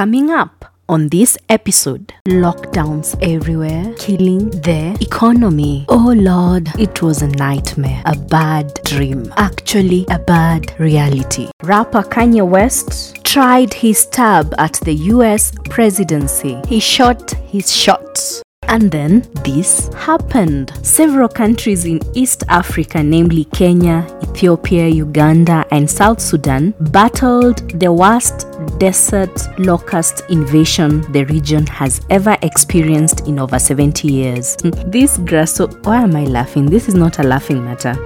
Coming up on this episode, lockdowns everywhere, killing the economy. Oh Lord, it was a nightmare, a bad dream, actually, a bad reality. Rapper Kanye West tried his stab at the US presidency. He shot his shot. And then this happened. Several countries in East Africa, namely Kenya, Ethiopia, Uganda, and South Sudan, battled the worst desert locust invasion the region has ever experienced in over 70 years. This grass, why am I laughing? This is not a laughing matter.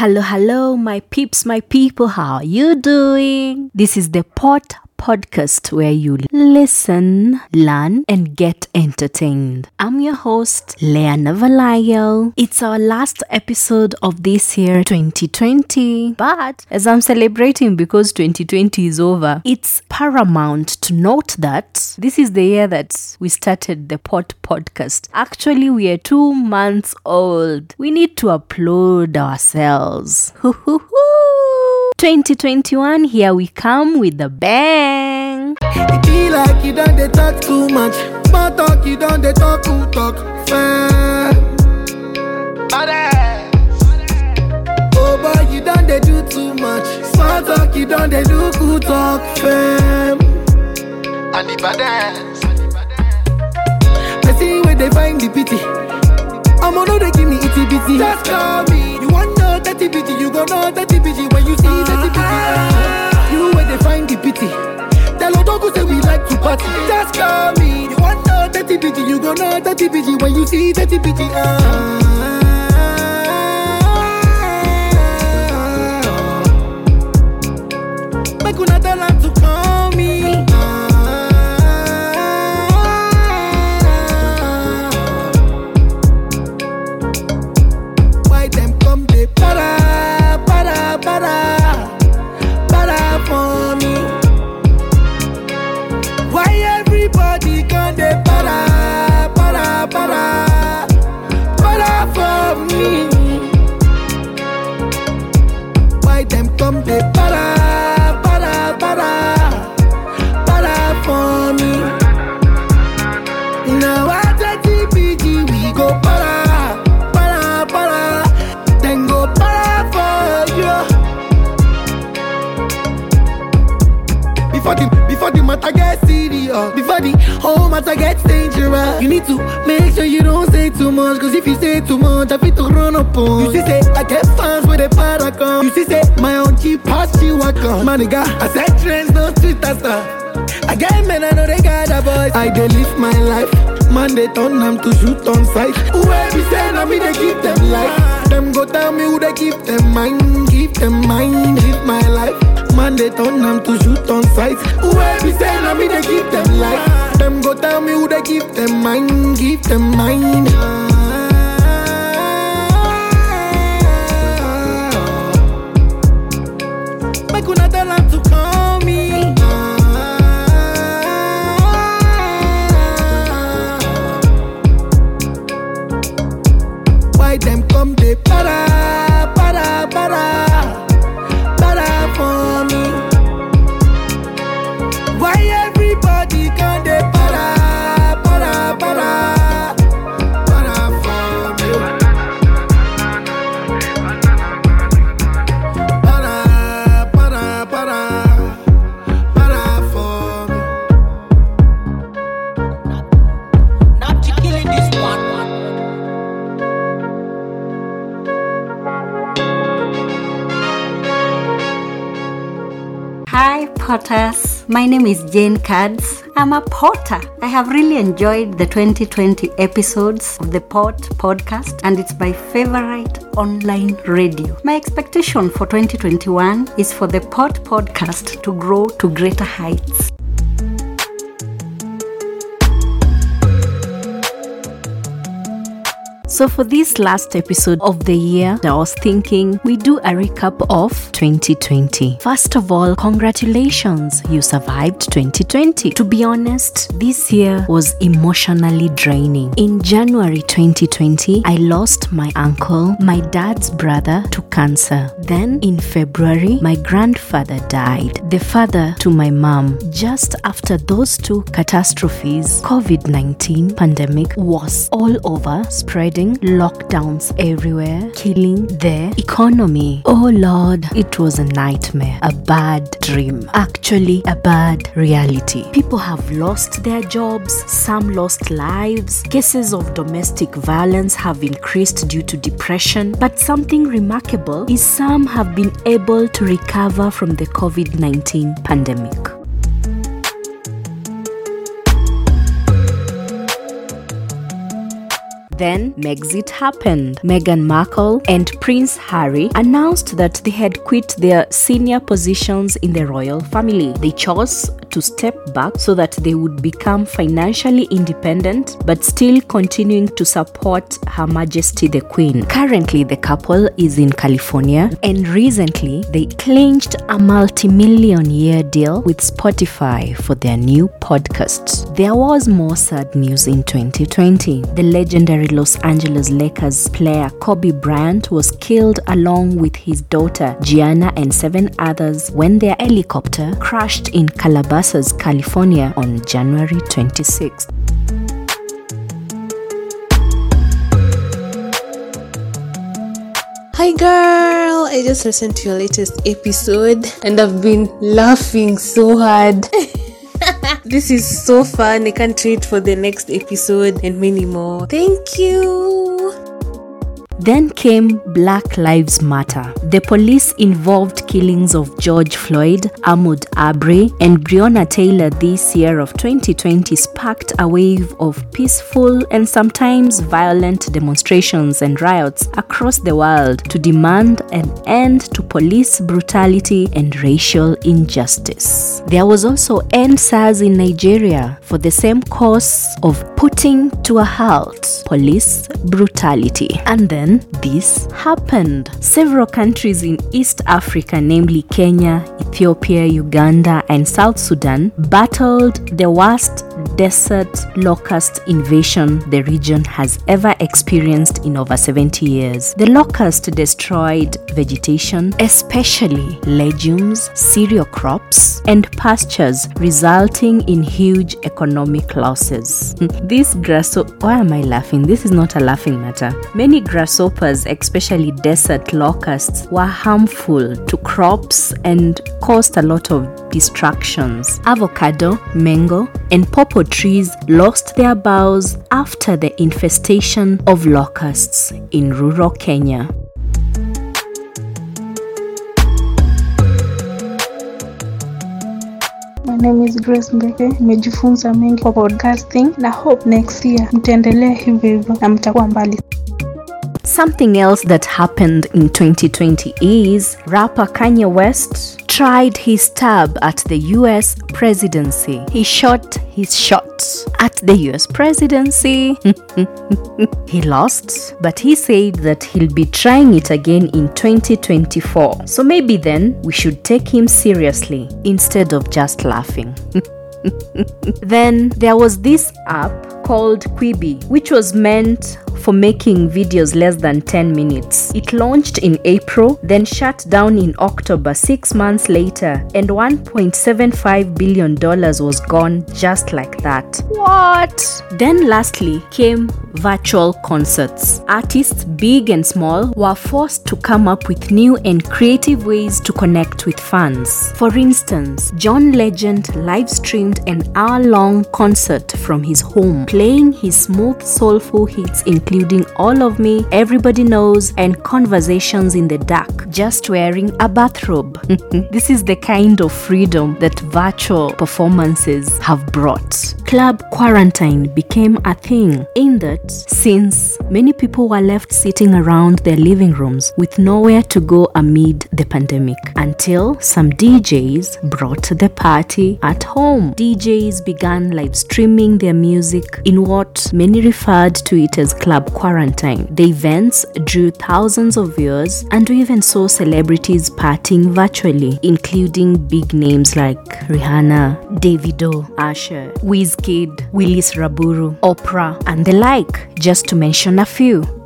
Hello, hello, my peeps, my people. How are you doing? This is the Pot podcast where you listen, learn, and get entertained. I'm your host, Leah Navalayo. It's our last episode of this year, 2020. But as I'm celebrating because 2020 is over, it's paramount to note that this is the year that we started the Pot podcast. Actually, we are two months old. We need to applaud ourselves. 2021, here we come with the bang. It be like you done they talk too much. Talk, you done they talk who talk. Fair. Oh boy, you done they do too much. Talk, you done they do talk. And the. I see where they find the pity. I'm give me itty bitty. Just call me. Know bitty, you go know dirty bitty when you see dirty bitty. Ah. You where they find the pity. Tell Odogu say we like to party. Just call me. You want know dirty bitty, you go know dirty bitty when you see dirty bitty. Ah. You need to make sure you don't say too much. Cause if you say too much, I fit to run up on. You see say I get fans with a para come. You see say my own cheap past you I come. My nigga, I said trends tweet that stuff. I get men, I know they got a voice. I dey live my life. Man, they turn them to shoot on sight. Whoever saying, I mean, they keep them life. Them go tell me who they keep them mind, keep them mind, live my life. Man, they turn them to shoot on sight. Whoever saying, I mean, they keep them life. Them go tell me who they give them mine, give them mind. Hi, Potters. My name is Jane Cards. I'm a Potter. I have really enjoyed the 2020 episodes of the Pot podcast, and it's my favorite online radio. My expectation for 2021 is for the Pot podcast to grow to greater heights. So, for this last episode of the year, I was thinking we do a recap of 2020. First of all, congratulations, you survived 2020. To be honest, this year was emotionally draining. In January 2020, I lost my uncle, my dad's brother, to cancer. Then in February, my grandfather died, the father to my mom. Just after those two catastrophes, COVID 19 pandemic was all over, spreading lockdowns everywhere, killing the economy. Oh Lord, it was a nightmare, a bad dream, actually, a bad reality. People have lost their jobs, some lost lives, cases of domestic violence have increased due to depression, but something remarkable is some have been able to recover from the COVID 19 pandemic. Then Megxit happened. Meghan Markle and Prince Harry announced that they had quit their senior positions in the royal family. They chose to step back so that they would become financially independent but still continuing to support Her Majesty the Queen. Currently, the couple is in California and recently they clinched a multi million year deal with Spotify for their new podcast. There was more sad news in 2020. The legendary Los Angeles Lakers player Kobe Bryant was killed along with his daughter Gianna and seven others when their helicopter crashed in Calabasas, California on January 26. Hi girl, I just listened to your latest episode and I've been laughing so hard. this is so fun. I can't wait for the next episode and many more. Thank you. Then came Black Lives Matter. The police involved killings of George Floyd, Ahmaud Arbery, and Breonna Taylor this year of 2020 sparked a wave of peaceful and sometimes violent demonstrations and riots across the world to demand an end to police brutality and racial injustice. There was also End in Nigeria for the same cause of putting to a halt police brutality. And then this happened. Several countries in East Africa, namely Kenya, Ethiopia, Uganda, and South Sudan, battled the worst desert locust invasion the region has ever experienced in over 70 years. The locust destroyed vegetation, especially legumes, cereal crops, and pastures, resulting in huge economic losses. This grasshopper, why am I laughing? This is not a laughing matter. Many grasshoppers, especially desert locusts, were harmful to crops and caused a lot of distractions. Avocado, mango, and pawpaw trees lost their boughs after the infestation of locusts in rural Kenya. My name is Grace Mbeke. Nimejifunza mengi kwa podcasting na hope next year mtaendelea hivyo hivyo na mtakuwa mbali. Something else that happened in 2020 is rapper Kanye West tried his stab at the US presidency. He shot his shot at the US presidency. he lost, but he said that he'll be trying it again in 2024. So maybe then we should take him seriously instead of just laughing. then there was this app called Quibi, which was meant for making videos less than 10 minutes. It launched in April, then shut down in October, six months later, and $1.75 billion was gone just like that. What? Then, lastly, came virtual concerts. Artists, big and small, were forced to come up with new and creative ways to connect with fans. For instance, John Legend live streamed an hour long concert from his home, playing his smooth, soulful hits, including All of Me, Everybody Knows, and Conversations in the Dark, just wearing a bathrobe. this is the kind of freedom that virtual performances have brought. Club quarantine became a thing in that since many people were left sitting around their living rooms with nowhere to go amid the pandemic until some DJs brought the party at home. DJs began live streaming their music in what many referred to it as club quarantine. The events drew thousands of viewers, and we even saw celebrities partying virtually, including big names like Rihanna, Davido, Usher, Wizkid, Willis Raburu, Oprah, and the like, just to mention a few.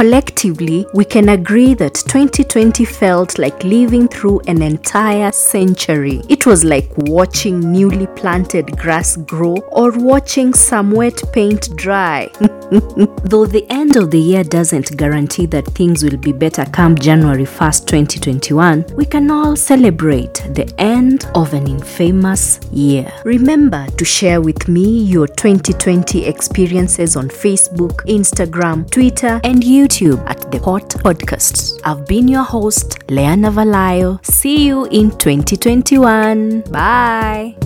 Collectively, we can agree that 2020 felt like living through an entire century. It was like watching newly planted grass grow or watching some wet paint dry. Though the end of the year doesn't guarantee that things will be better come January 1st, 2021, we can all celebrate the end of an infamous year. Remember to share with me your 2020 experiences on Facebook, Instagram, Twitter, and YouTube at the Pot Podcasts. I've been your host, Leah Navalayo. See you in 2021. Bye.